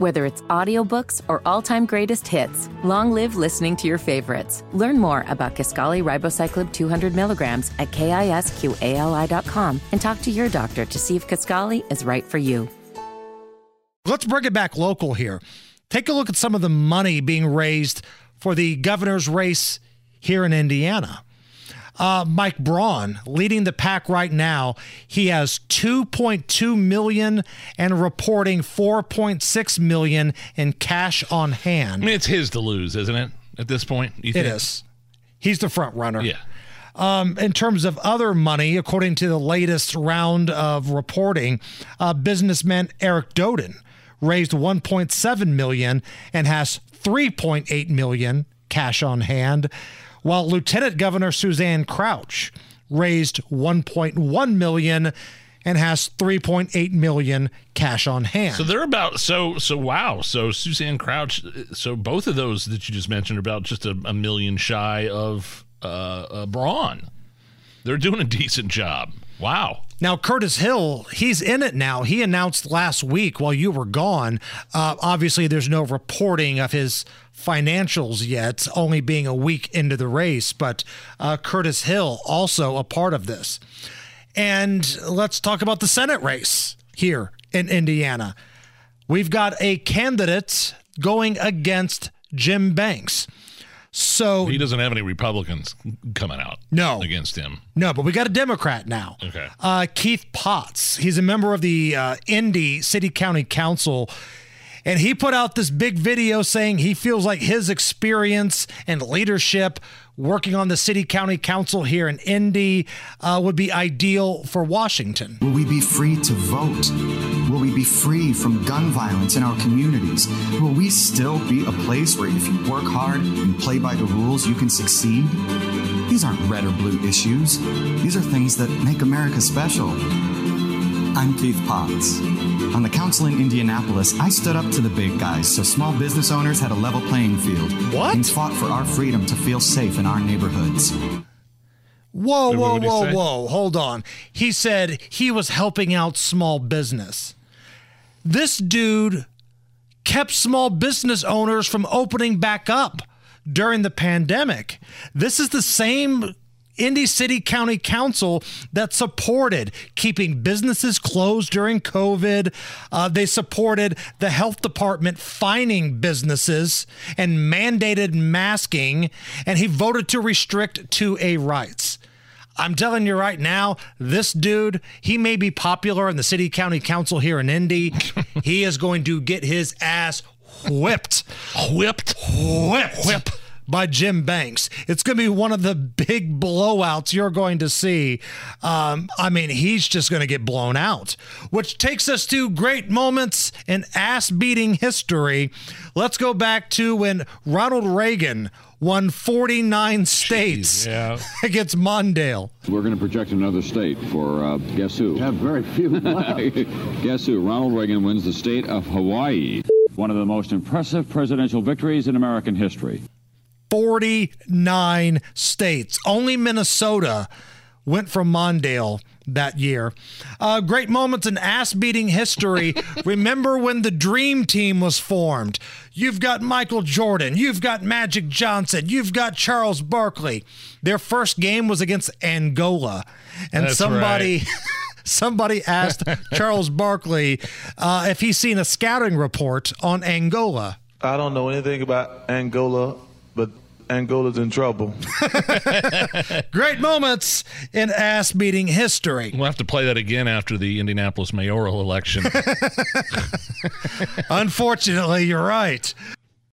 Whether it's audiobooks or all-time greatest hits, long live listening to your favorites. Learn more about Kisqali Ribociclib 200 milligrams at kisqali.com and talk to your doctor to see if Kisqali is right for you. Let's bring it back local here. Take a look at some of the money being raised for the governor's race here in Indiana. Uh, Mike Braun leading the pack right now. He has 2.2 million and reporting 4.6 million in cash on hand. I mean, it's his to lose, isn't it? At this point, you It is. He's the front runner. Yeah. Um, in terms of other money, according to the latest round of reporting, uh, businessman Eric Doden raised 1.7 million and has 3.8 million cash on hand, while Lieutenant Governor Suzanne Crouch raised 1.1 million and has 3.8 million cash on hand. So they're about so so wow. So Suzanne Crouch. So both of those that you just mentioned are about just a, a million shy of uh, Braun. They're doing a decent job. Wow. Now, Curtis Hill, he's in it now. He announced last week while you were gone. Uh, obviously, there's no reporting of his financials yet, only being a week into the race, but uh, Curtis Hill also a part of this. And let's talk about the Senate race here in Indiana. We've got a candidate going against Jim Banks. So He doesn't have any Republicans coming out No. against him. No, but we got a Democrat now. Okay. Uh, Keith Potts. He's a member of the uh, Indy City County Council. And he put out this big video saying he feels like his experience and leadership working on the city county council here in Indy uh, would be ideal for Washington. Will we be free to vote? Will we be free from gun violence in our communities? Will we still be a place where if you work hard and play by the rules, you can succeed? These aren't red or blue issues. These are things that make America special. I'm Keith Potts. On the council in Indianapolis, I stood up to the big guys so small business owners had a level playing field. What? And fought for our freedom to feel safe in our neighborhoods. Whoa, whoa, whoa, say? whoa. Hold on. He said he was helping out small business. This dude kept small business owners from opening back up during the pandemic. This is the same Indy City County Council that supported keeping businesses closed during COVID. Uh, they supported the health department fining businesses and mandated masking, and he voted to restrict 2A rights. I'm telling you right now, this dude, he may be popular in the city county council here in Indy. he is going to get his ass whipped, Whipped. whipped, whip by Jim Banks. It's going to be one of the big blowouts you're going to see. Um, I mean, he's just going to get blown out, which takes us to great moments in ass beating history. Let's go back to when Ronald Reagan won 49 states yeah. against Mondale. We're going to project another state for uh, guess who? have very few. guess who? Ronald Reagan wins the state of Hawaii. One of the most impressive presidential victories in American history. 49 states. Only Minnesota went from Mondale that year. Uh, great moments in ass beating history. Remember when the Dream Team was formed? You've got Michael Jordan, you've got Magic Johnson, you've got Charles Barkley. Their first game was against Angola. And That's somebody. Somebody asked Charles Barkley uh, if he's seen a scouting report on Angola. I don't know anything about Angola, but Angola's in trouble. Great moments in ass beating history. We'll have to play that again after the Indianapolis mayoral election. Unfortunately, you're right.